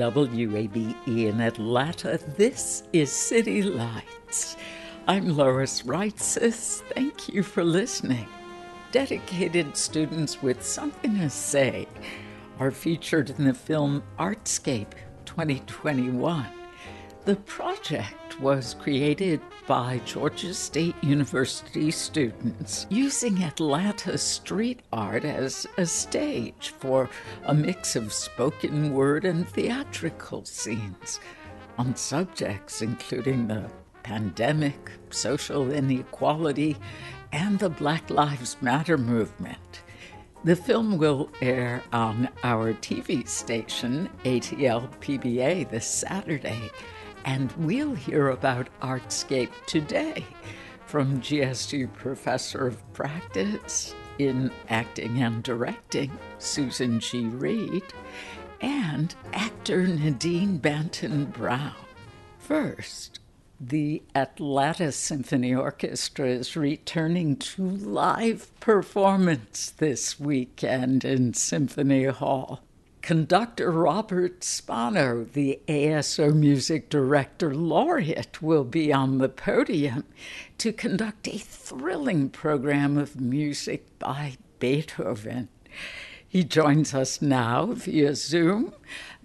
WABE in Atlanta, this is City Lights. I'm Lois Reitzes. Thank you for listening. Dedicated students with something to say are featured in the film Artscape 2021. The project was created by Georgia State University students using Atlanta street art as a stage for a mix of spoken word and theatrical scenes on subjects including the pandemic, social inequality, and the Black Lives Matter movement. The film will air on our TV station, ATL PBA, this Saturday and we'll hear about Artscape today from GSU Professor of Practice in Acting and Directing, Susan G. Reed, and actor Nadine Banton Brown. First, the Atlanta Symphony Orchestra is returning to live performance this weekend in Symphony Hall. Conductor Robert Spano, the ASO Music Director Laureate, will be on the podium to conduct a thrilling program of music by Beethoven. He joins us now via Zoom.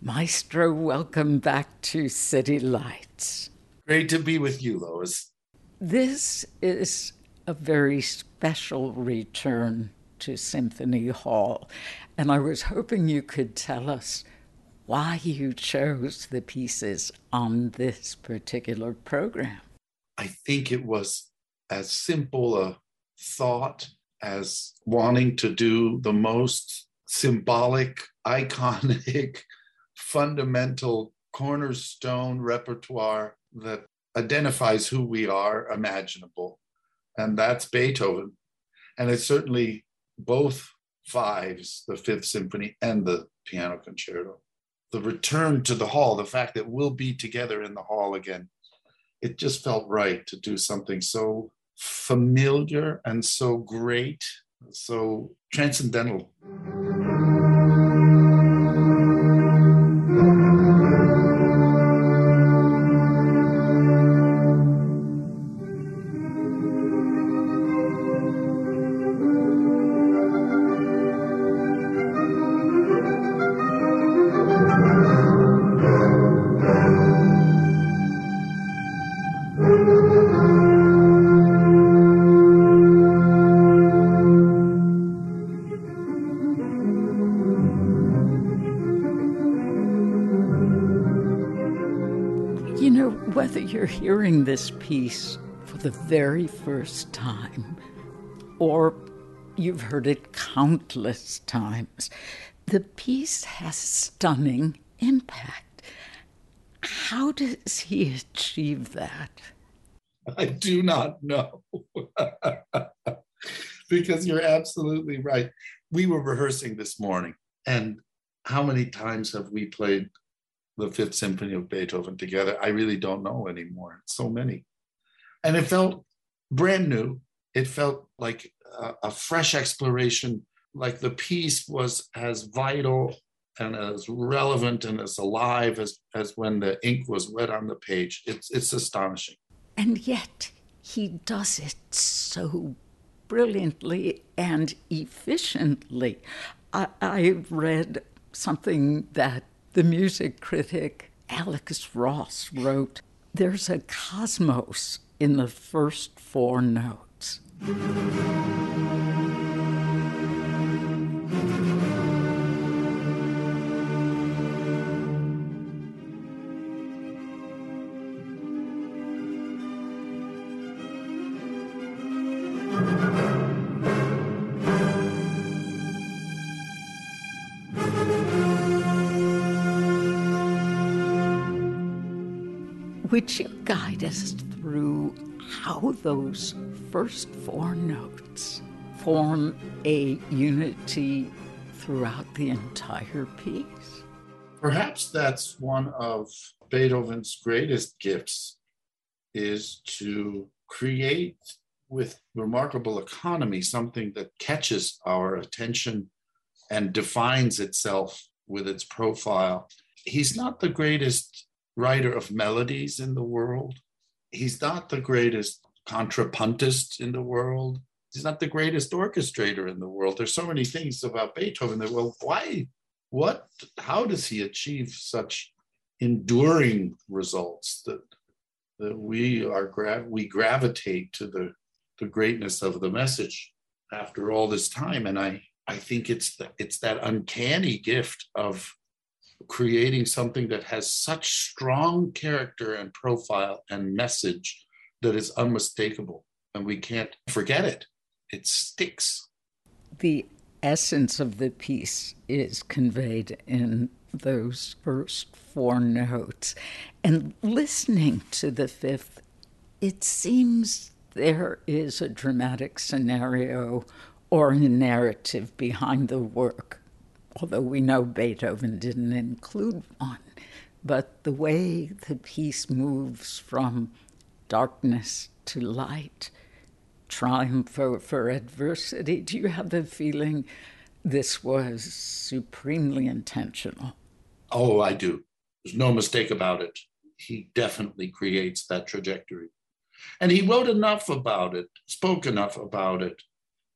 Maestro, welcome back to City Lights. Great to be with you, Lois. This is a very special return to Symphony Hall. And I was hoping you could tell us why you chose the pieces on this particular program. I think it was as simple a thought as wanting to do the most symbolic, iconic, fundamental cornerstone repertoire that identifies who we are imaginable. And that's Beethoven. And it's certainly both fives, the Fifth Symphony and the Piano Concerto. The return to the hall, the fact that we'll be together in the hall again, it just felt right to do something so familiar and so great, so transcendental. You're hearing this piece for the very first time or you've heard it countless times, the piece has stunning impact. How does he achieve that? I do not know. because you're absolutely right. We were rehearsing this morning, and how many times have we played the Fifth Symphony of Beethoven together? I really don't know anymore. So many. And it felt brand new. It felt like a, a fresh exploration, like the piece was as vital and as relevant and as alive as, as when the ink was wet on the page. It's, it's astonishing. And yet, he does it so brilliantly and efficiently. I, I read something that the music critic Alex Ross wrote There's a cosmos in the first four notes. Would you guide us through how those first four notes form a unity throughout the entire piece? Perhaps that's one of Beethoven's greatest gifts is to create with remarkable economy something that catches our attention and defines itself with its profile. He's not the greatest writer of melodies in the world. He's not the greatest contrapuntist in the world. He's not the greatest orchestrator in the world. There's so many things about Beethoven that, well, why, what, how does he achieve such enduring results that that we are gra- we gravitate to the the greatness of the message after all this time and i i think it's the, it's that uncanny gift of creating something that has such strong character and profile and message that is unmistakable and we can't forget it. It sticks. The essence of the piece is conveyed in those first four notes. And listening to the fifth, it seems there is a dramatic scenario or a narrative behind the work although we know Beethoven didn't include one. But the way the piece moves from darkness to light, triumph over adversity, do you have the feeling this was supremely intentional? Oh, I do. There's no mistake about it. He definitely creates that trajectory. And he wrote enough about it, spoke enough about it,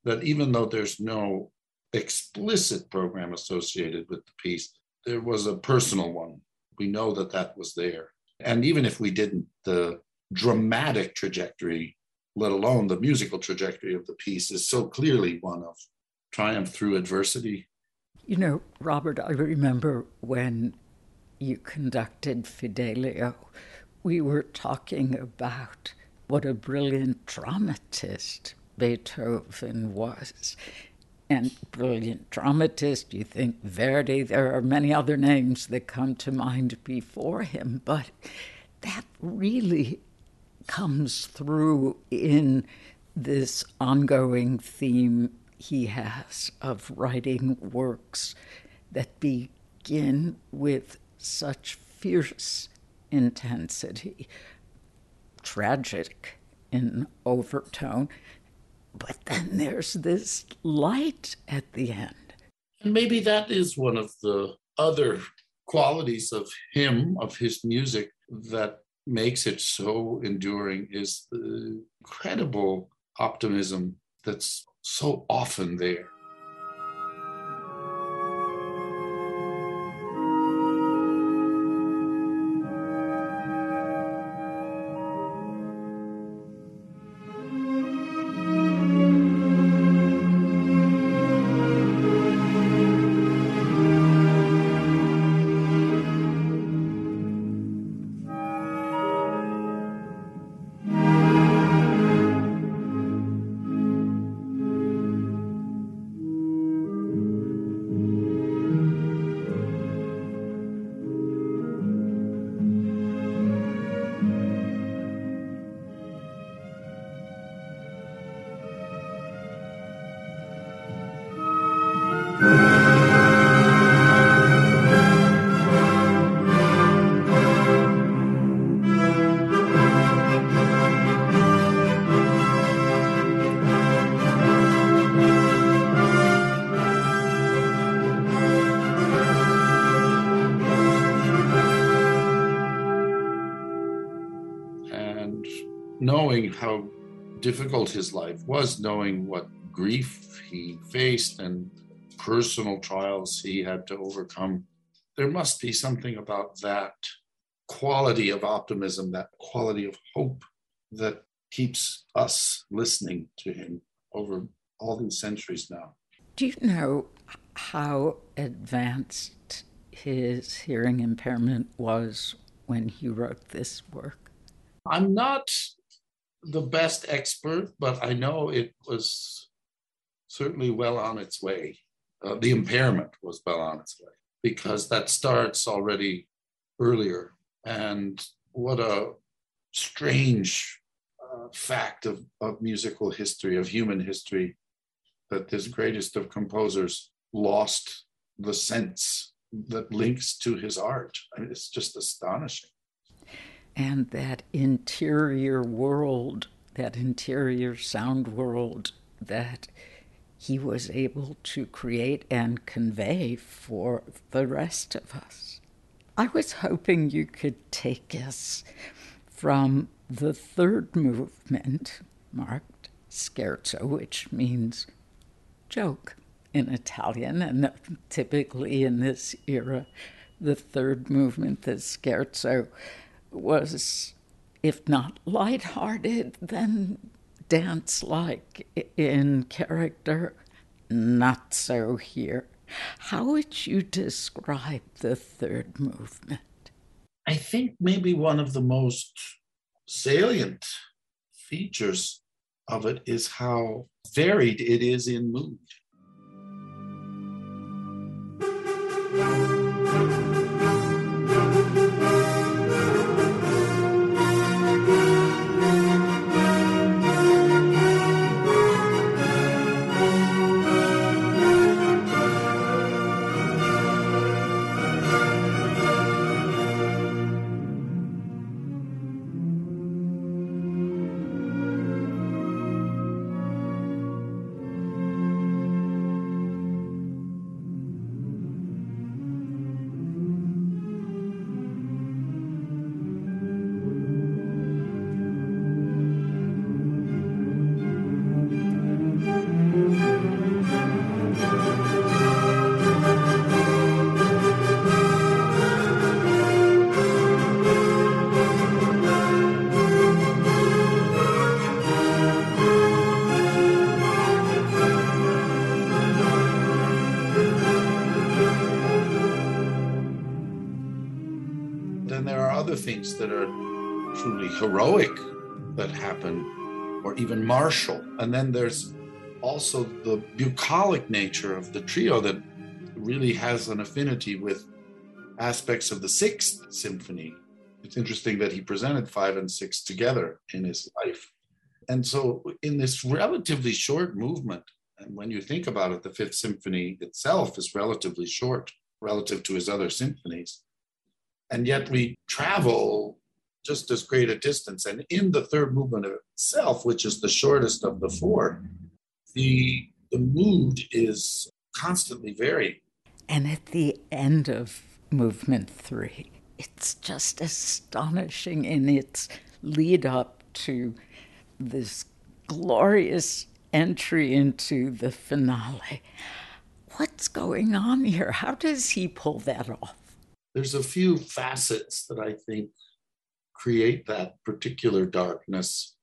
that even though there's no explicit program associated with the piece. There was a personal one. We know that that was there. And even if we didn't, the dramatic trajectory, let alone the musical trajectory of the piece, is so clearly one of triumph through adversity. You know, Robert, I remember when you conducted Fidelio, we were talking about what a brilliant dramatist Beethoven was and brilliant dramatist. You think Verdi, there are many other names that come to mind before him, but that really comes through in this ongoing theme he has of writing works that begin with such fierce intensity, tragic in overtone, but then there's this light at the end. And maybe that is one of the other qualities of him, of his music, that makes it so enduring is the incredible optimism that's so often there. Difficult his life was, knowing what grief he faced and personal trials he had to overcome. There must be something about that quality of optimism, that quality of hope that keeps us listening to him over all these centuries now. Do you know how advanced his hearing impairment was when he wrote this work? I'm not the best expert, but I know it was certainly well on its way. Uh, the impairment was well on its way because that starts already earlier. And what a strange uh, fact of, of musical history, of human history, that this greatest of composers lost the sense that links to his art. I mean, it's just astonishing. And that interior world, that interior sound world that he was able to create and convey for the rest of us. I was hoping you could take us from the third movement, marked scherzo, which means joke in Italian, and typically in this era, the third movement, the scherzo, was, if not light-hearted, then dance like in character. Not so here. How would you describe the third movement? I think maybe one of the most salient features of it is how varied it is in mood. Even martial. And then there's also the bucolic nature of the trio that really has an affinity with aspects of the sixth symphony. It's interesting that he presented five and six together in his life. And so, in this relatively short movement, and when you think about it, the fifth symphony itself is relatively short relative to his other symphonies. And yet we travel just as great a distance. And in the third movement itself, which is the shortest of the four, the, the mood is constantly varying. And at the end of movement three, it's just astonishing in its lead up to this glorious entry into the finale. What's going on here? How does he pull that off? there's a few facets that I think create that particular darkness.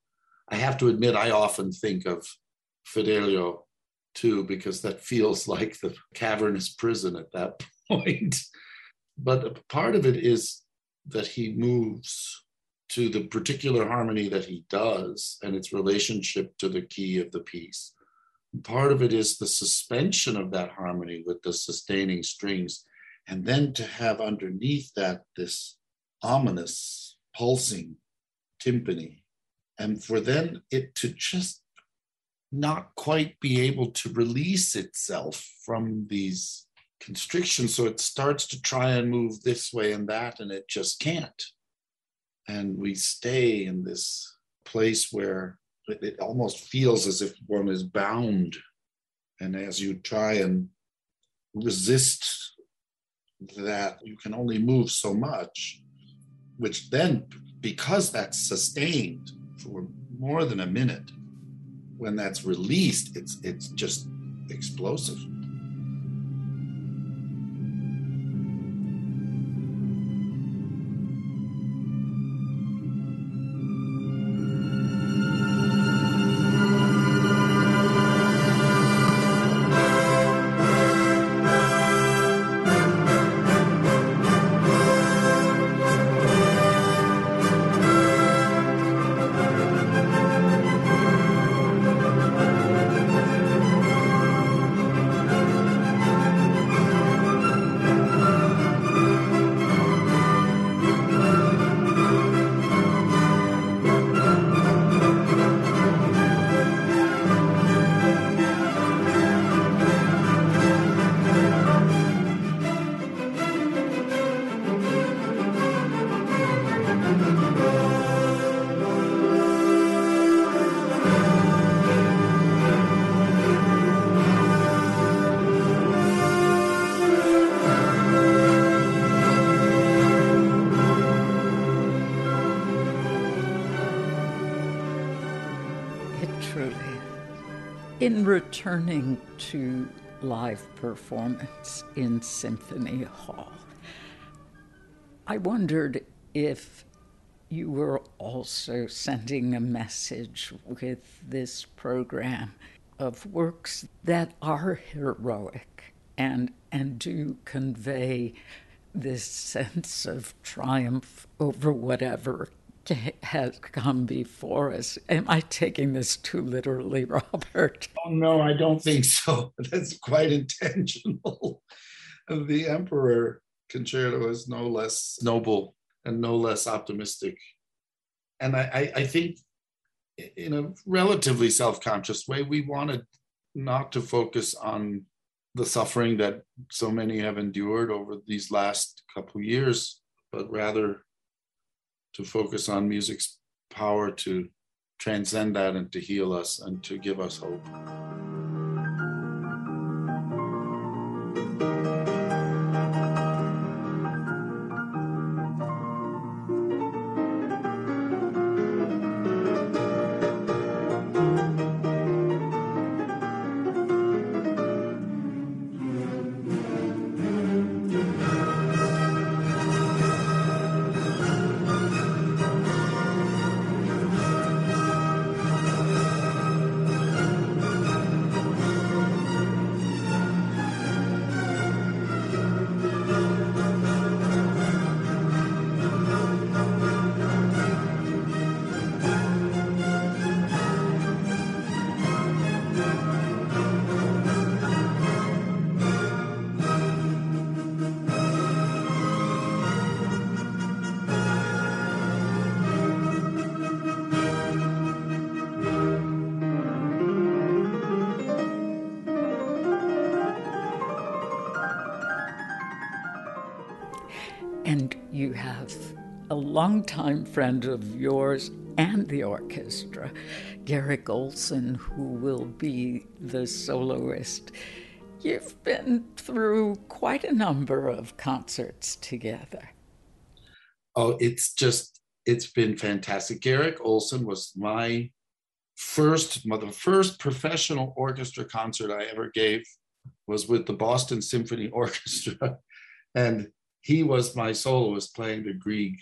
I have to admit, I often think of Fidelio too, because that feels like the cavernous prison at that point. but part of it is that he moves to the particular harmony that he does and its relationship to the key of the piece. Part of it is the suspension of that harmony with the sustaining strings and then to have underneath that this ominous pulsing timpani, and for then it to just not quite be able to release itself from these constrictions. So it starts to try and move this way and that, and it just can't. And we stay in this place where it almost feels as if one is bound. And as you try and resist that you can only move so much, which then, because that's sustained for more than a minute, when that's released, it's it's just explosive. In returning to live performance in Symphony Hall, I wondered if you were also sending a message with this program of works that are heroic and and do convey this sense of triumph over whatever has come before us. Am I taking this too literally, Robert? Oh, no, I don't think so. That's quite intentional. the Emperor concerto is no less noble and no less optimistic. And I, I, I think, in a relatively self conscious way, we wanted not to focus on the suffering that so many have endured over these last couple years, but rather to focus on music's power to transcend that and to heal us and to give us hope. Longtime friend of yours and the orchestra, Garrick Ohlsson, who will be the soloist. You've been through quite a number of concerts together. Oh, it's just, it's been fantastic. Garrick Ohlsson was my first, the first professional orchestra concert I ever gave was with the Boston Symphony Orchestra. And he was my soloist playing the Grieg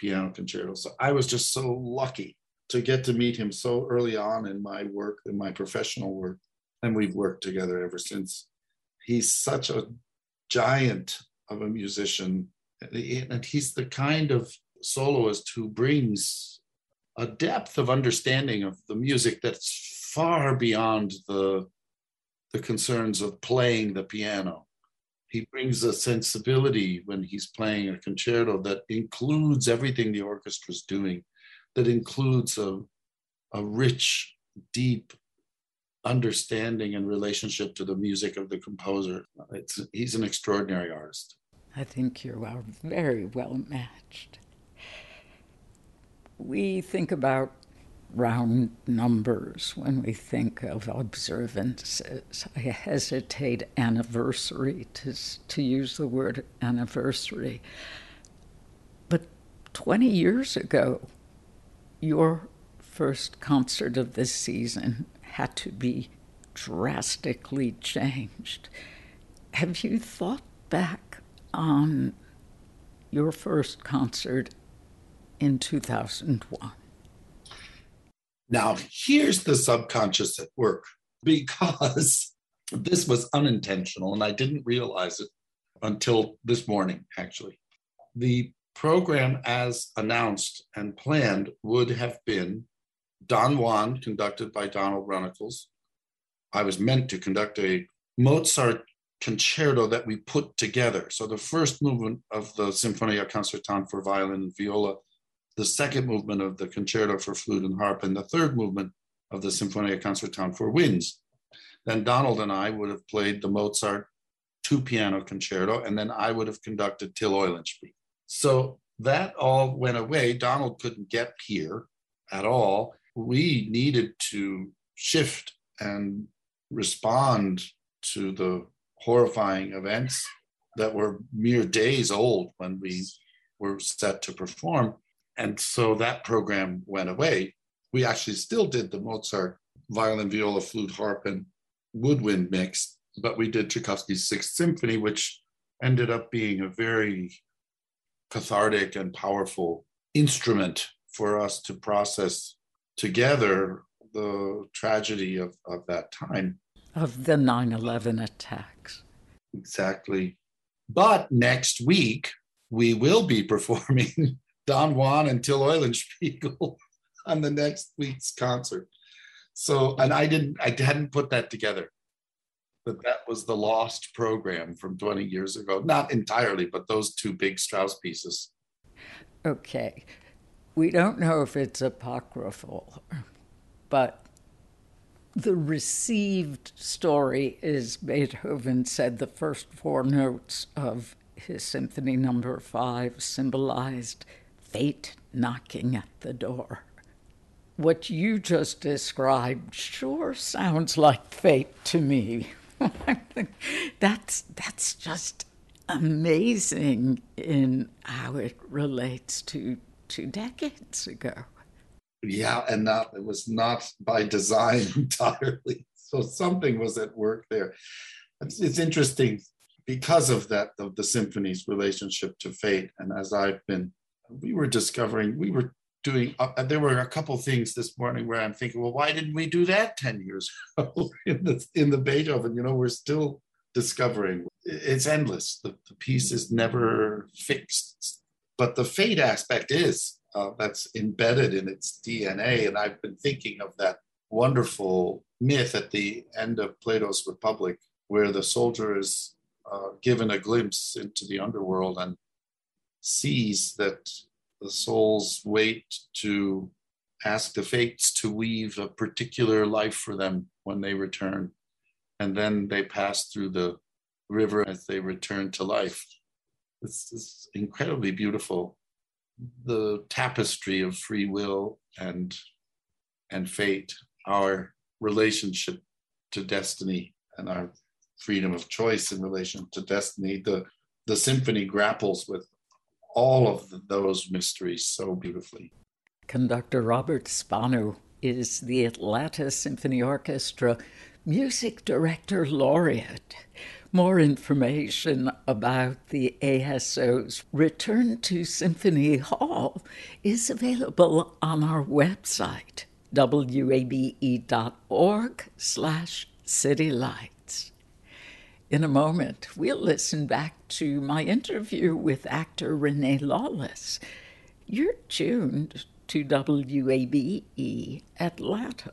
piano concerto. So I was just so lucky to get to meet him so early on in my work, in my professional work. And we've worked together ever since. He's such a giant of a musician. And he's the kind of soloist who brings a depth of understanding of the music that's far beyond the, the concerns of playing the piano he brings a sensibility when he's playing a concerto that includes everything the orchestra is doing, that includes a, a rich, deep understanding and relationship to the music of the composer. It's, he's an extraordinary artist. I think you are very well matched. We think about round numbers when we think of observances. I hesitate anniversary to, to use the word anniversary. But 20 years ago, your first concert of this season had to be drastically changed. Have you thought back on your first concert in 2001? Now, here's the subconscious at work because this was unintentional and I didn't realize it until this morning, actually. The program, as announced and planned, would have been Don Juan, conducted by Donald Runnicles. I was meant to conduct a Mozart concerto that we put together. So the first movement of the Sinfonia Concertante for violin and viola, the second movement of the concerto for flute and harp, and the third movement of the Sinfonia Concertante for winds. Then Donald and I would have played the Mozart two piano concerto, and then I would have conducted Till Eulenspiegel. So that all went away. Donald couldn't get here at all. We needed to shift and respond to the horrifying events that were mere days old when we were set to perform. And so that program went away. We actually still did the Mozart violin, viola, flute, harp, and woodwind mix, but we did Tchaikovsky's Sixth Symphony, which ended up being a very cathartic and powerful instrument for us to process together the tragedy of, of that time. Of the 9 11 attacks. Exactly. But next week, we will be performing Don Juan and Till Eulenspiegel on the next week's concert. So, and I didn't, I hadn't put that together. But that was the lost program from 20 years ago. Not entirely, but those two big Strauss pieces. Okay. We don't know if it's apocryphal, but the received story is Beethoven said the first four notes of his Symphony Number no. Five symbolized fate knocking at the door. What you just described sure sounds like fate to me. that's that's just amazing in how it relates to two decades ago. Yeah, and that it was not by design entirely. So something was at work there. It's, it's interesting because of that of the symphony's relationship to fate, and as I've been, we were discovering we were doing uh, there were a couple things this morning where i'm thinking well why didn't we do that 10 years ago in the in the beethoven? You know we're still discovering. It's endless. The, the piece is never fixed. But the fate aspect is uh, that's embedded in its dna and i've been thinking of that wonderful myth at the end of plato's republic where the soldier is uh, given a glimpse into the underworld and sees that the souls wait to ask the fates to weave a particular life for them when they return. And then they pass through the river as they return to life. Is incredibly beautiful. The tapestry of free will and, and fate, our relationship to destiny and our freedom of choice in relation to destiny. The, the symphony grapples with all of those mysteries so beautifully. Conductor Robert Spano is the Atlanta Symphony Orchestra Music Director Laureate. More information about the ASO's return to Symphony Hall is available on our website, wabe.org slash citylight. In a moment, we'll listen back to my interview with actor Renee Lawless. You're tuned to WABE Atlanta.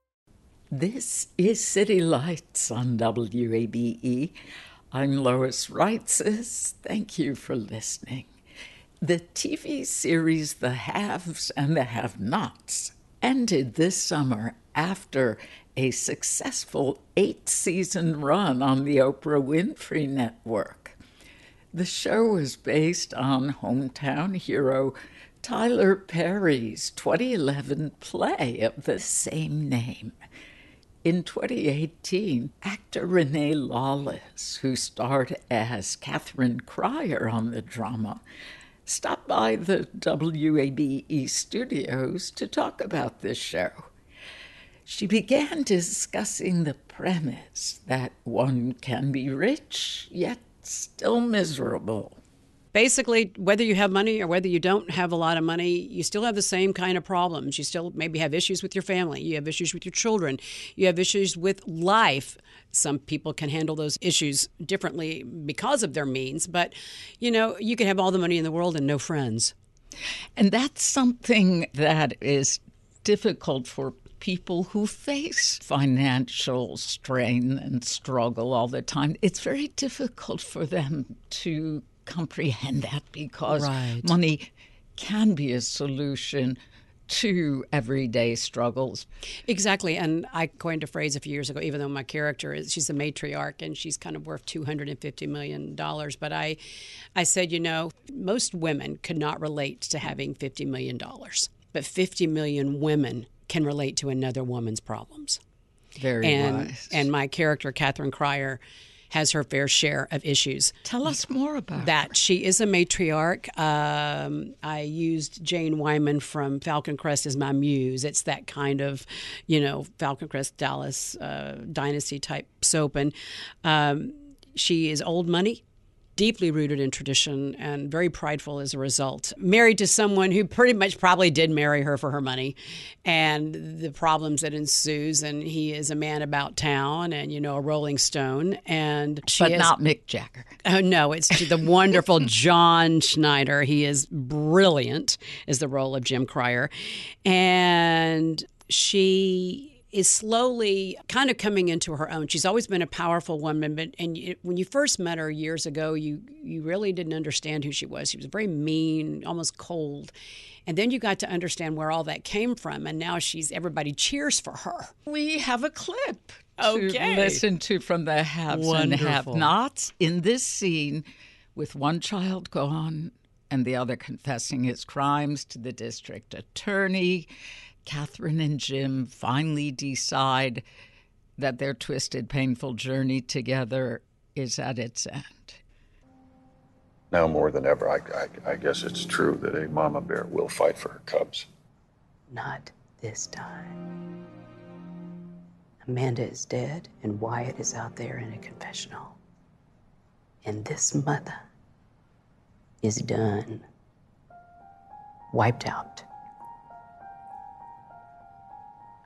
This is City Lights on WABE. I'm Lois Reitzes. Thank you for listening. The TV series The Haves and the Have Nots ended this summer after a successful eight season run on the Oprah Winfrey Network. The show was based on hometown hero Tyler Perry's 2011 play of the same name. In 2018, actor Renee Lawless, who starred as Katheryn Cryer on the drama, stopped by the WABE studios to talk about this show. She began discussing the premise that one can be rich yet still miserable basically, whether you have money or whether you don't have a lot of money, you still have the same kind of problems. You still maybe have issues with your family, you have issues with your children, you have issues with life. Some people can handle those issues differently because of their means, but you know, you can have all the money in the world and no friends. And that's something that is difficult for people who face financial strain and struggle all the time. It's very difficult for them to comprehend that because right. money can be a solution to everyday struggles. Exactly. And I coined a phrase a few years ago, even though my character is she's a matriarch and she's kind of worth two hundred and fifty million dollars. But I I said, you know, most women could not relate to having fifty million dollars. But fifty million women can relate to another woman's problems. Very and, wise. And my character, Katheryn Cryer, has her fair share of issues. Tell us more about that. Her. She is a matriarch. Um, I used Jane Wyman from Falcon Crest as my muse. It's that kind of, you know, Falcon Crest Dallas uh, dynasty type soap, and um, she is old money deeply rooted in tradition and very prideful as a result. Married to someone who pretty much probably did marry her for her money and the problems that ensues. And he is a man about town and, you know, a Rolling Stone. And she But is, not Mick Jagger. Oh, no, it's the wonderful John Schneider. He is brilliant as the role of Jim Cryer. And she is slowly kind of coming into her own. She's always been a powerful woman, but and you, when you first met her years ago, you you really didn't understand who she was. She was very mean, almost cold. And then you got to understand where all that came from, and now she's everybody cheers for her. We have a clip okay. to listen to from the haves Wonderful. and have-nots in this scene, with one child gone and the other confessing his crimes to the district attorney. Katheryn and Jim finally decide that their twisted, painful journey together is at its end. Now more than ever, I, I, I guess it's true that a mama bear will fight for her cubs. Not this time. Amanda is dead, and Wyatt is out there in a confessional. And this mother is done. Wiped out.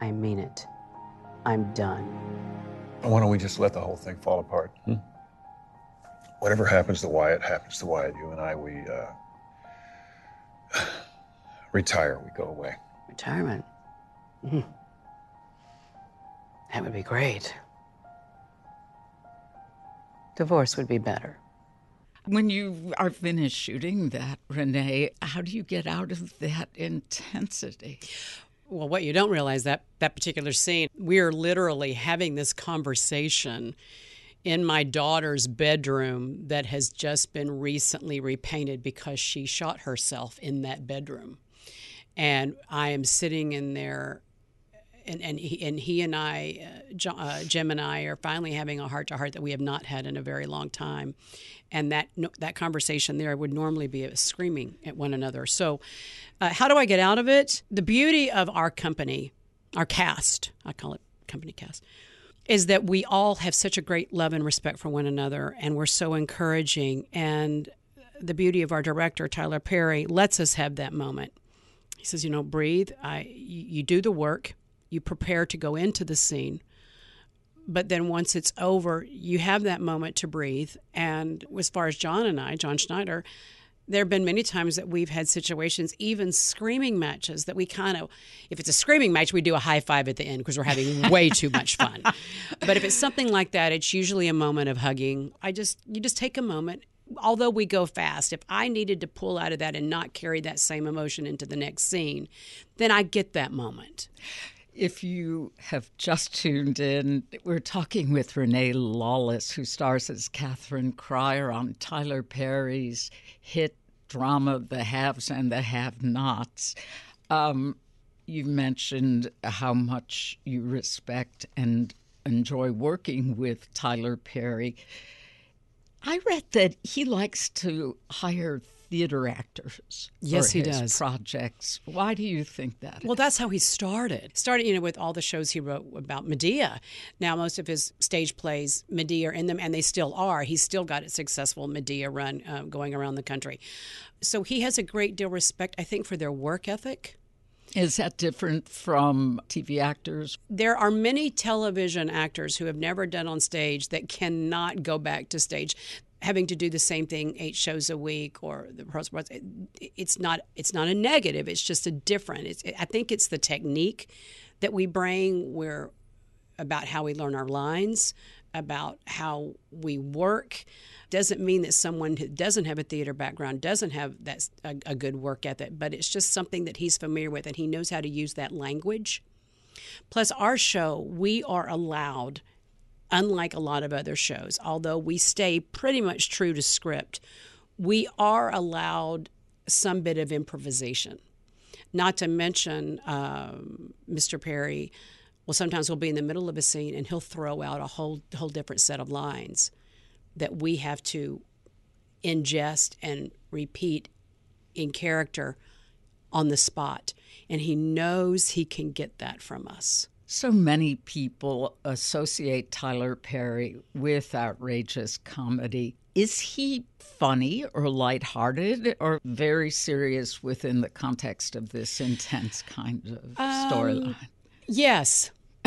I mean it. I'm done. Why don't we just let the whole thing fall apart? Hmm? Whatever happens to Wyatt happens to Wyatt. You and I, we uh, retire. We go away. Retirement. Mm. That would be great. Divorce would be better. When you are finished shooting that, Renee, how do you get out of that intensity? Well, what you don't realize that that particular scene, we are literally having this conversation in my daughter's bedroom that has just been recently repainted because she shot herself in that bedroom. And I am sitting in there and and he and he and I, uh, uh, Jim and I, are finally having a heart to heart that we have not had in a very long time, and that that conversation there would normally be screaming at one another. So, uh, how do I get out of it? The beauty of our company, our cast, I call it company cast, is that we all have such a great love and respect for one another, and we're so encouraging. And the beauty of our director, Tyler Perry, lets us have that moment. He says, "You know, breathe. I, you do the work." you prepare to go into the scene, but then once it's over, you have that moment to breathe. And as far as John and I, John Schneider, there have been many times that we've had situations, even screaming matches, that we kind of, if it's a screaming match, we do a high five at the end because we're having way too much fun. But if it's something like that, it's usually a moment of hugging. I just, you just take a moment. Although we go fast, if I needed to pull out of that and not carry that same emotion into the next scene, then I get that moment. If you have just tuned in, we're talking with Renee Lawless, who stars as Katheryn Cryer on Tyler Perry's hit drama, The Haves and the Have Nots. Um, you mentioned how much you respect and enjoy working with Tyler Perry. I read that he likes to hire theater actors. Yes, he does. Projects. Why do you think that? Well, that's how he started. Started, you know, with all the shows he wrote about Madea. Now, most of his stage plays, Madea are in them, and they still are. He's still got a successful Madea run uh, going around the country. So he has a great deal of respect, I think, for their work ethic. Is that different from TV actors? There are many television actors who have never done on stage that cannot go back to stage having to do the same thing eight shows a week or the it's not it's not a negative. It's just a different it's i think it's the technique that we bring. Where about how we learn our lines about how we work. Doesn't mean that someone who doesn't have a theater background doesn't have that a, a good work ethic but it's just something that he's familiar with and he knows how to use that language. Plus our show we are allowed unlike a lot of other shows, although we stay pretty much true to script, we are allowed some bit of improvisation. Not to mention, um, Mr. Perry, well, sometimes we'll be in the middle of a scene and he'll throw out a whole whole different set of lines that we have to ingest and repeat in character on the spot. And he knows he can get that from us. So many people associate Tyler Perry with outrageous comedy. Is he funny or lighthearted or very serious within the context of this intense kind of um, storyline? Yes.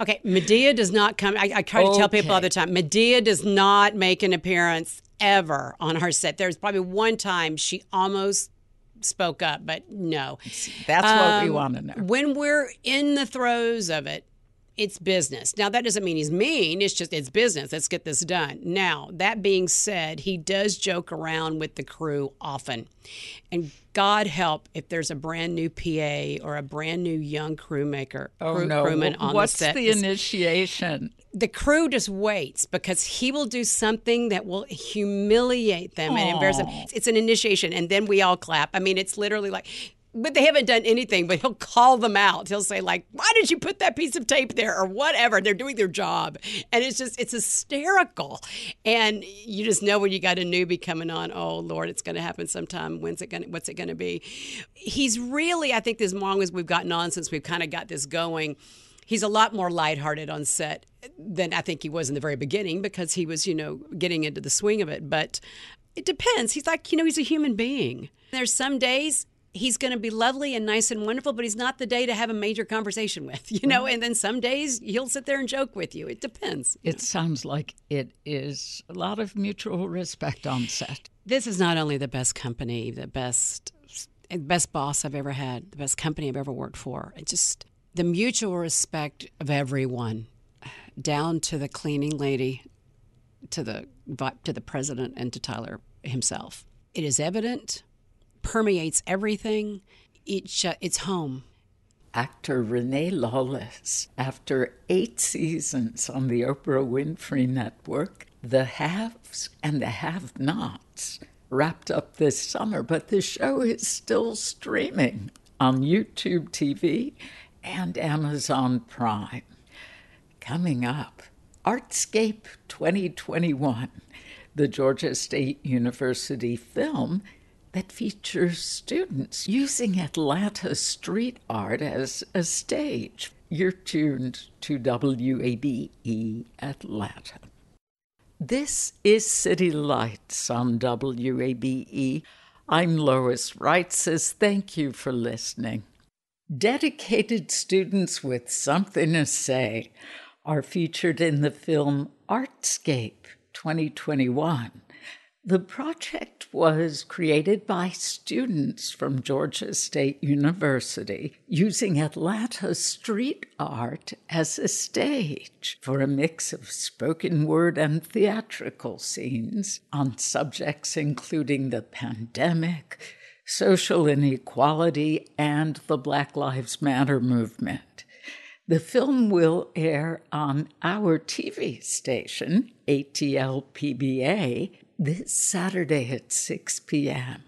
okay, Madea does not come. I, I try to okay. tell people all the time Madea does not make an appearance ever on our set. There's probably one time she almost spoke up, but no. That's um, what we um, want to know. When we're in the throes of it, it's business. Now, that doesn't mean he's mean. It's just, it's business. Let's get this done. Now, that being said, he does joke around with the crew often. And God help if there's a brand new PA or a brand new young crewmaker, oh, crew, no. crewman on What's the set. What's the initiation? the crew just waits because he will do something that will humiliate them Aww. and embarrass them. It's an initiation, and then we all clap. I mean, it's literally like, but they haven't done anything, but he'll call them out. He'll say, like, why did you put that piece of tape there or whatever? They're doing their job. And it's just, it's hysterical. And you just know when you got a newbie coming on, oh, Lord, it's going to happen sometime. When's it going to, what's it going to be? He's really, I think, as long as we've gotten on since we've kind of got this going, he's a lot more lighthearted on set than I think he was in the very beginning because he was, you know, getting into the swing of it. But it depends. He's like, you know, he's a human being. There's some days he's going to be lovely and nice and wonderful, but he's not the day to have a major conversation with, you know. And then some days he'll sit there and joke with you. It depends. It know. sounds like it is a lot of mutual respect on set. This is not only the best company, the best best boss I've ever had, the best company I've ever worked for. It just the mutual respect of everyone, down to the cleaning lady, to the to the president, and to Tyler himself. It is evident, permeates everything. It's it's home. Actor Renee Lawless, after eight seasons on the Oprah Winfrey Network, the haves and the have-nots wrapped up this summer, but the show is still streaming on YouTube TV and Amazon Prime. Coming up, Artscape 2021, the Georgia State University film that features students using Atlanta street art as a stage. You're tuned to WABE Atlanta. This is City Lights on WABE. I'm Lois Reitzes. Thank you for listening. Dedicated students with something to say are featured in the film Artscape 2021. The project was created by students from Georgia State University using Atlanta street art as a stage for a mix of spoken word and theatrical scenes on subjects including the pandemic, social inequality, and the Black Lives Matter movement. The film will air on our TV station, ATL PBA, this Saturday at 6 p.m.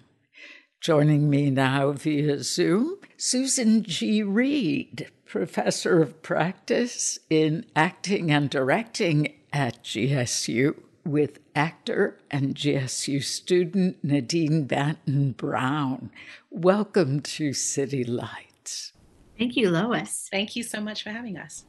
Joining me now via Zoom, Susan G. Reed, professor of practice in acting and directing at GSU, with actor and GSU student Nadine Banton Brown. Welcome to City Lights. Thank you, Lois. Thank you so much for having us.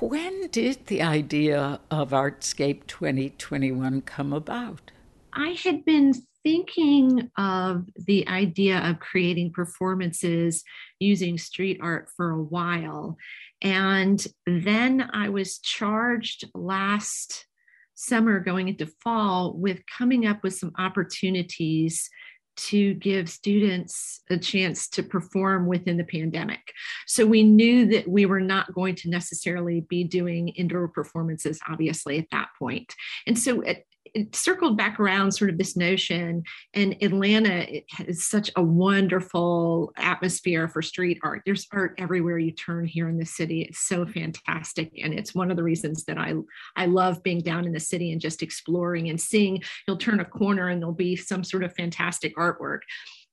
When did the idea of Artscape 2021 come about? I had been thinking of the idea of creating performances using street art for a while. And then I was charged last summer going into fall with coming up with some opportunities to give students a chance to perform within the pandemic. So we knew that we were not going to necessarily be doing indoor performances, obviously, at that point. And so it, it circled back around sort of this notion and atlanta is such a wonderful atmosphere for street art. There's art everywhere you turn here in the city. It's so fantastic and it's one of the reasons that i i love being down in the city and just exploring and seeing you'll turn a corner and there'll be some sort of fantastic artwork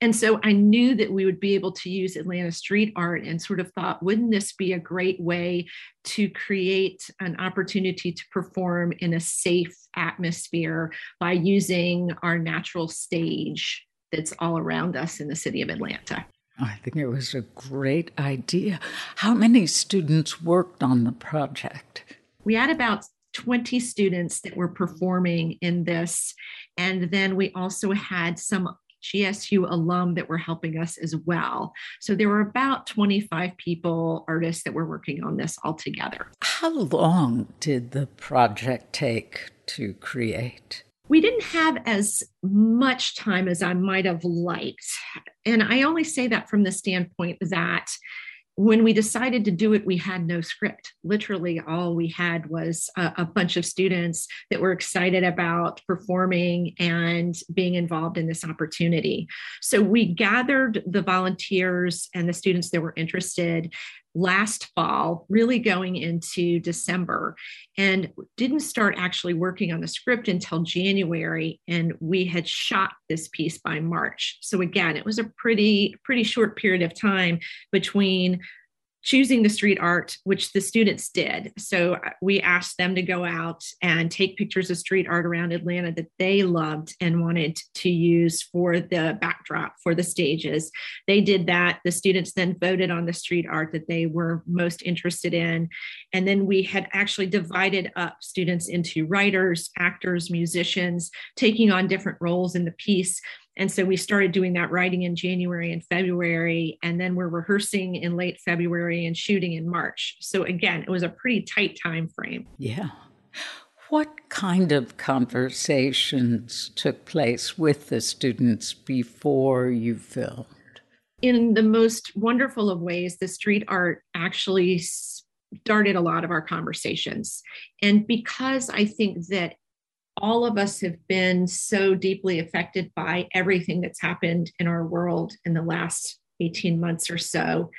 and so I knew that we would be able to use Atlanta street art and sort of thought, wouldn't this be a great way to create an opportunity to perform in a safe atmosphere by using our natural stage that's all around us in the city of Atlanta? I think it was a great idea. How many students worked on the project? We had about 20 students that were performing in this. And then we also had some GSU alum that were helping us as well. So there were about 25 people, artists that were working on this all together. How long did the project take to create? We didn't have as much time as I might have liked. And I only say that from the standpoint that when we decided to do it, we had no script. Literally, all we had was a, a, bunch of students that were excited about performing and being involved in this opportunity. So we gathered the volunteers and the students that were interested last fall, really going into December, and didn't start actually working on the script until January. And we had shot this piece by March. So again, it was a pretty, pretty short period of time between choosing the street art, which the students did. So uh, we asked them to go out and take pictures of street art around Atlanta that they loved and wanted to use for the backdrop for the stages. They did that. The students then voted on the street art that they were most interested in. And then we had actually divided up students into writers, actors, musicians, taking on different roles in the piece and so we started doing that writing in January and February, and then we're rehearsing in late February and shooting in March. So again, it was a pretty tight time frame. Yeah. What kind of conversations took place with the students before you filmed? In the most wonderful of ways, the street art actually started a lot of our conversations. And because I think that all of us have been so deeply affected by everything that's happened in our world in the last 18 months or so.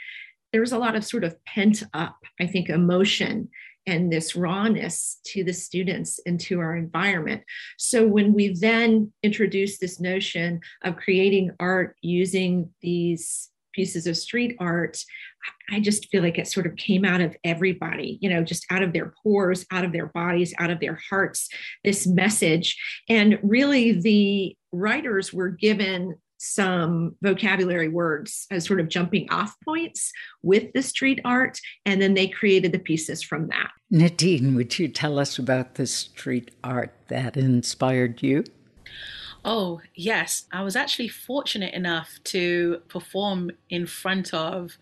There's a lot of sort of pent up, I think, emotion and this rawness to the students and to our environment. So when we then introduce this notion of creating art using these pieces of street art, I just feel like it sort of came out of everybody, you know, just out of their pores, out of their bodies, out of their hearts, this message. And really, the writers were given some vocabulary words as sort of jumping off points with the street art, and then they created the pieces from that. Nadine, would you tell us about the street art that inspired you? Oh, yes. I was actually fortunate enough to perform in front of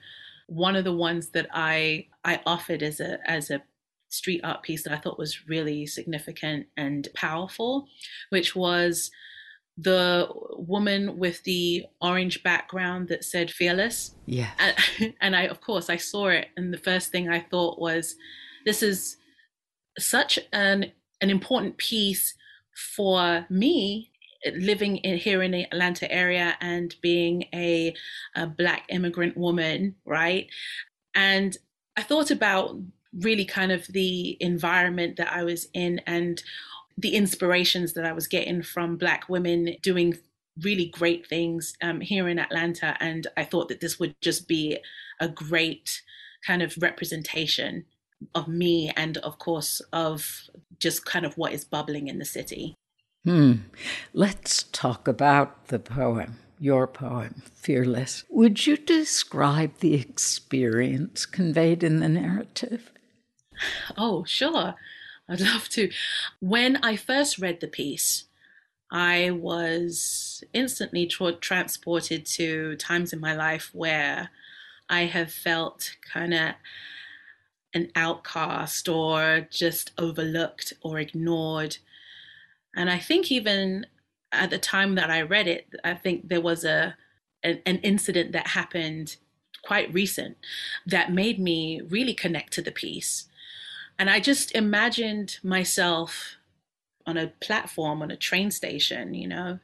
one of the ones that I I offered as a as a street art piece that I thought was really significant and powerful, which was the woman with the orange background that said fearless. Yeah. And, and I of course I saw it and the first thing I thought was this is such an an important piece for me living in, here in the Atlanta area and being a, a black immigrant woman, right? And I thought about really kind of the environment that I was in and the inspirations that I was getting from black women doing really great things um, here in Atlanta. And I thought that this would just be a great kind of representation of me and of course of just kind of what is bubbling in the city. Hmm. Let's talk about the poem, your poem, Fearless. Would you describe the experience conveyed in the narrative? Oh, sure. I'd love to. When I first read the piece, I was instantly tra- transported to times in my life where I have felt kind of an outcast or just overlooked or ignored and I think even at the time that I read it, I think there was a an, an incident that happened quite recent that made me really connect to the piece. And I just imagined myself on a platform on a train station, you know,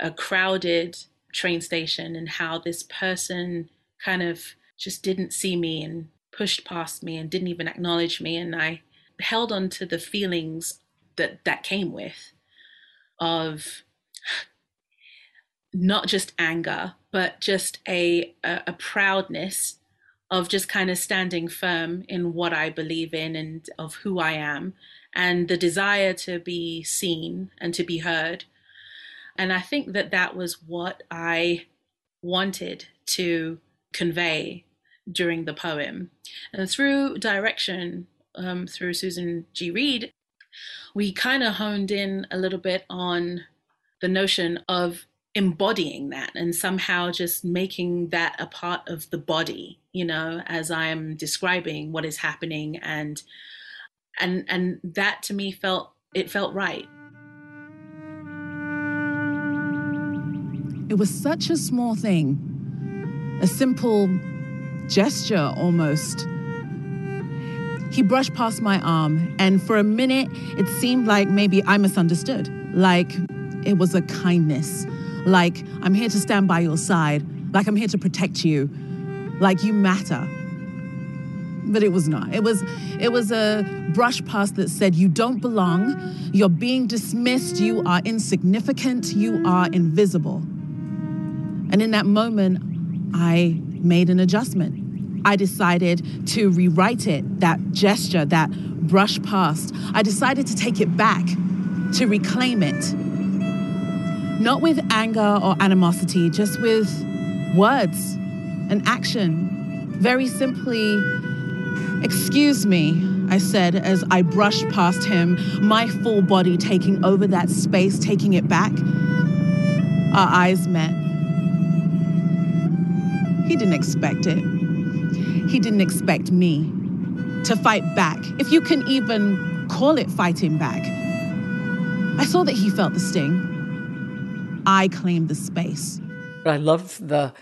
a crowded train station, and how this person kind of just didn't see me and pushed past me and didn't even acknowledge me. And I held on to the feelings that that came with of not just anger, but just a, a, a proudness of just kind of standing firm in what I believe in and of who I am, and the desire to be seen and to be heard. And I think that that was what I wanted to convey during the poem. And through direction, um, through Susan G. Reed, we kind of honed in a little bit on the notion of embodying that and somehow just making that a part of the body you know as i am describing what is happening. And and and that to me felt it felt right. It was such a small thing a simple gesture almost he brushed past my arm, and for a minute, it seemed like maybe I misunderstood. Like it was a kindness. Like I'm here to stand by your side. Like I'm here to protect you. Like you matter. But it was not. It was it was a brush past that said you don't belong, you're being dismissed, you are insignificant, you are invisible. And in that moment, I made an adjustment. I decided to rewrite it, that gesture, that brush past. I decided to take it back, to reclaim it. Not with anger or animosity, just with words and action. Very simply, excuse me, I said as I brushed past him, my full body taking over that space, taking it back. Our eyes met. He didn't expect it he didn't expect me to fight back, if you can even call it fighting back. I saw that he felt the sting. I claimed the space. I love the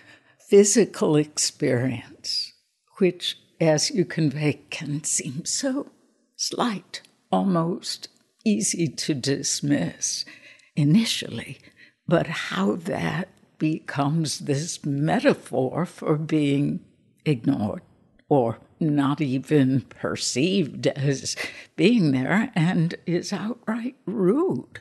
physical experience, which, as you convey, can seem so slight, almost easy to dismiss initially, but how that becomes this metaphor for being ignored or not even perceived as being there and is outright rude.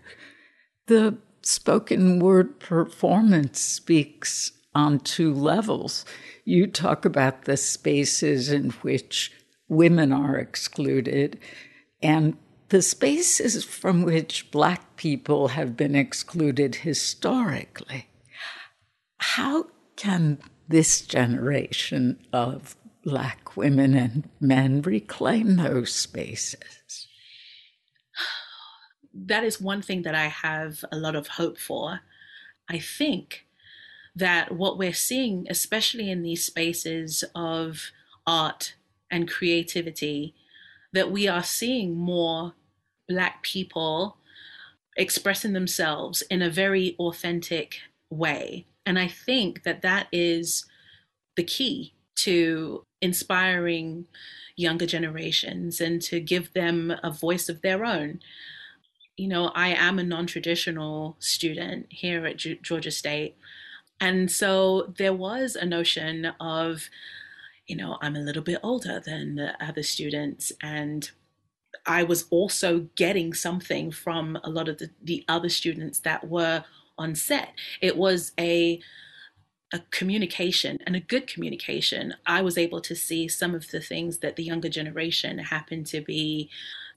The spoken word performance speaks on two levels. You talk about the spaces in which women are excluded and the spaces from which Black people have been excluded historically. How can this generation of Black women and men reclaim those spaces? That is one thing that I have a lot of hope for. I think that what we're seeing, especially in these spaces of art and creativity, that we are seeing more Black people expressing themselves in a very authentic way. And I think that that is the key to inspiring younger generations and to give them a voice of their own. You know, I am a non traditional student here at Georgia State. And so there was a notion of, you know, I'm a little bit older than the other students. And I was also getting something from a lot of the, the other students that were on set. It was a a communication and a good communication. I was able to see some of the things that the younger generation happened to be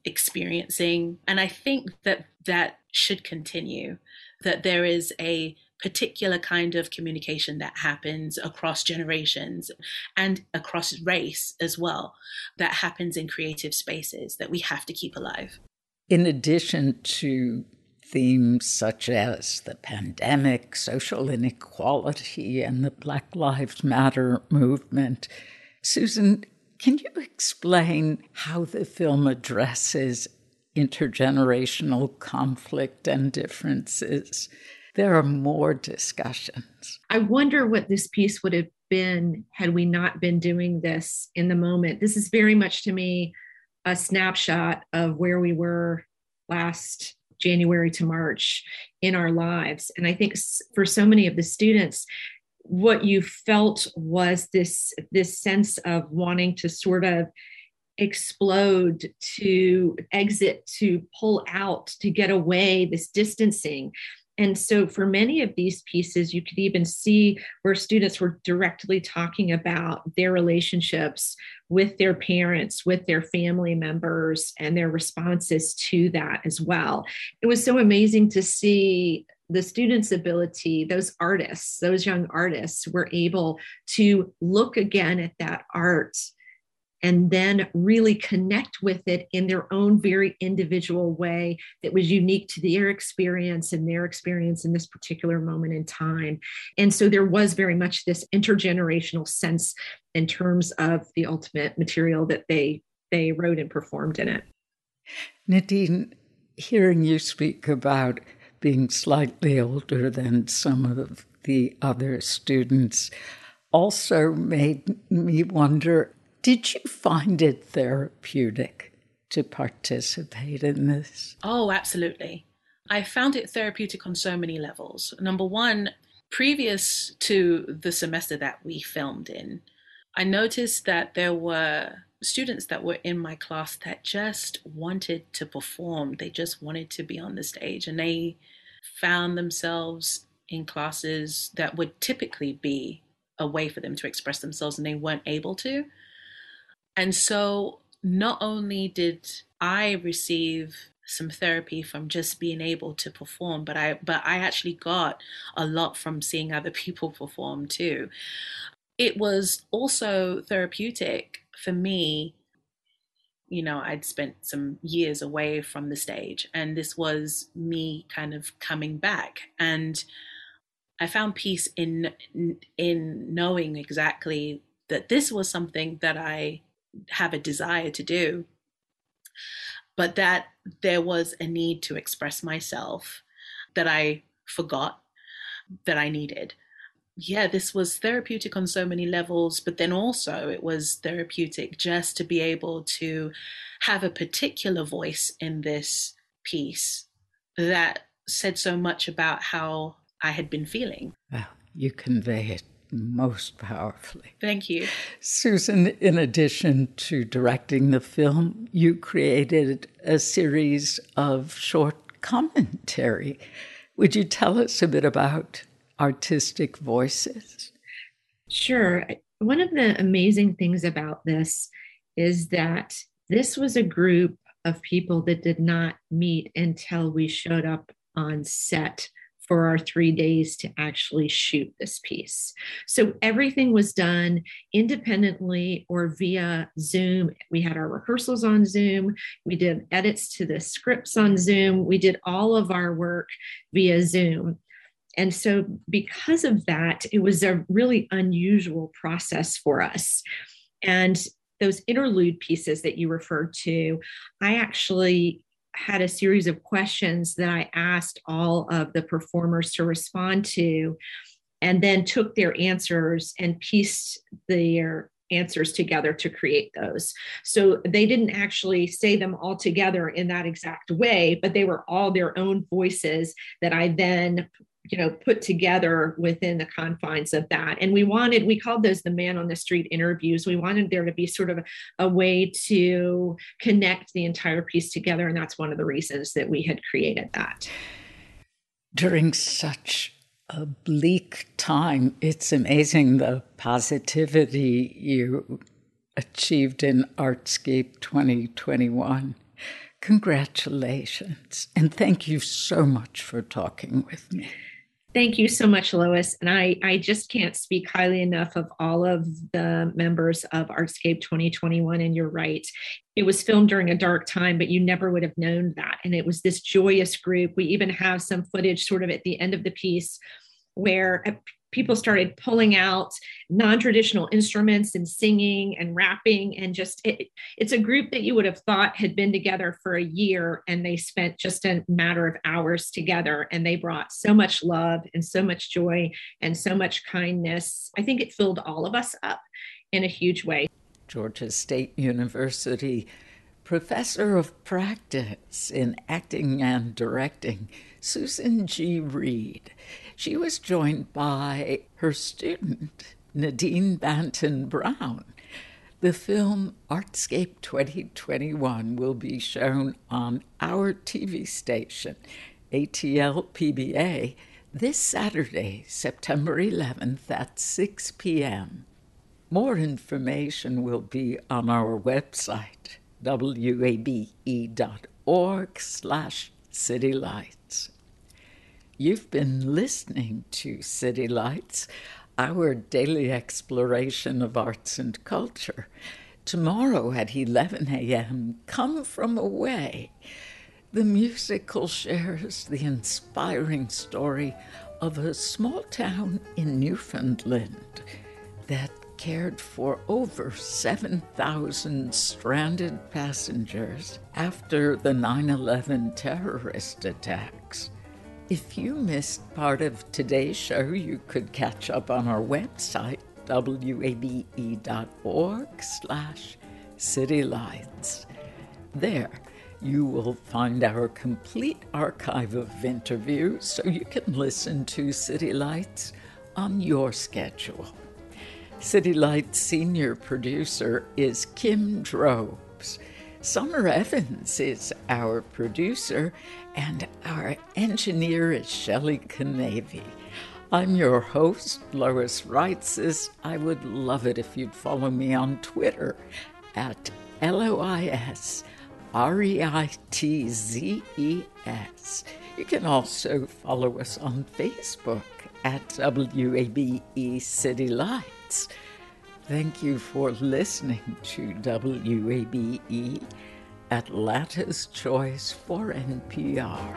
experiencing. And I think that that should continue, that there is a particular kind of communication that happens across generations and across race as well, that happens in creative spaces that we have to keep alive. In addition to themes such as the pandemic, social inequality, and the Black Lives Matter movement, Susan, can you explain how the film addresses intergenerational conflict and differences? there are more discussions. I wonder what this piece would have been had we not been doing this in the moment. This is very much to me a snapshot of where we were last January to March in our lives. And I think for so many of the students, what you felt was this this sense of wanting to sort of explode to exit to pull out to get away this distancing and so, for many of these pieces, you could even see where students were directly talking about their relationships with their parents, with their family members, and their responses to that as well. It was so amazing to see the students' ability, those artists, those young artists were able to look again at that art and then really connect with it in their own very individual way that was unique to their experience and their experience in this particular moment in time. And so there was very much this intergenerational sense in terms of the ultimate material that they they wrote and performed in it. Nadine, hearing you speak about being slightly older than some of the other students also made me wonder did you find it therapeutic to participate in this? Oh, absolutely. I found it therapeutic on so many levels. Number one, previous to the semester that we filmed in, I noticed that there were students that were in my class that just wanted to perform. They just wanted to be on the stage and they found themselves in classes that would typically be a way for them to express themselves and they weren't able to. And so not only did I receive some therapy from just being able to perform but i but i actually got a lot from seeing other people perform too. It was also therapeutic for me. You know i'd spent some years away from the stage and this was me kind of coming back. And i found peace in in knowing exactly that this was something that i have a desire to do, but that there was a need to express myself that I forgot that I needed. Yeah, this was therapeutic on so many levels, but then also it was therapeutic just to be able to have a particular voice in this piece that said so much about how I had been feeling. Well, you convey it most powerfully. Thank you. Susan, in addition to directing the film, you created a series of short commentary. Would you tell us a bit about Artistic Voices? Sure. One of the amazing things about this is that this was a group of people that did not meet until we showed up on set for our three days to actually shoot this piece. So everything was done independently or via Zoom. We had our rehearsals on Zoom. We did edits to the scripts on Zoom. We did all of our work via Zoom. And so, because of that, it was a really unusual process for us. And those interlude pieces that you referred to, I actually had a series of questions that I asked all of the performers to respond to, and then took their answers and pieced their answers together to create those. So they didn't actually say them all together in that exact way, but they were all their own voices that I then you know put together within the confines of that and we wanted we called those the man on the street interviews we wanted there to be sort of a, way to connect the entire piece together and that's one of the reasons that we had created that during such a bleak time it's amazing the positivity you achieved in artscape 2021 Congratulations. And thank you so much for talking with me. Thank you so much, Lois. And I, I just can't speak highly enough of all of the members of Artscape 2021. And you're right. It was filmed during a dark time, but you never would have known that. And it was this joyous group. We even have some footage sort of at the end of the piece where people started pulling out non-traditional instruments and singing and rapping and just it, it's a group that you would have thought had been together for a year and they spent just a matter of hours together and they brought so much love and so much joy and so much kindness. I think it filled all of us up in a huge way. Georgia state university professor of practice in acting and directing susan g. Reed she was joined by her student, Nadine Banton Brown. The film Artscape 2021 will be shown on our TV station, ATL PBA, this Saturday, September 11th at 6 p.m. More information will be on our website, wabe.org slash citylights. You've been listening to City Lights, our daily exploration of arts and culture. Tomorrow at 11 a.m., Come From Away. The musical shares the inspiring story of a small town in Newfoundland that cared for over 7,000 stranded passengers after the 9 11 terrorist attacks. If you missed part of today's show, you could catch up on our website, wabe.org slash citylights. There, you will find our complete archive of interviews so you can listen to City Lights on your schedule. City Lights senior producer is Kim Drobes. Summer Evans is our producer, and our engineer is Shelley Canavy. I'm your host, Lois Reitzes. I would love it if you'd follow me on Twitter at L O I S R E I T Z E S. You can also follow us on Facebook at WABE City Lights. Thank you for listening to WABE, Atlanta's Choice for NPR.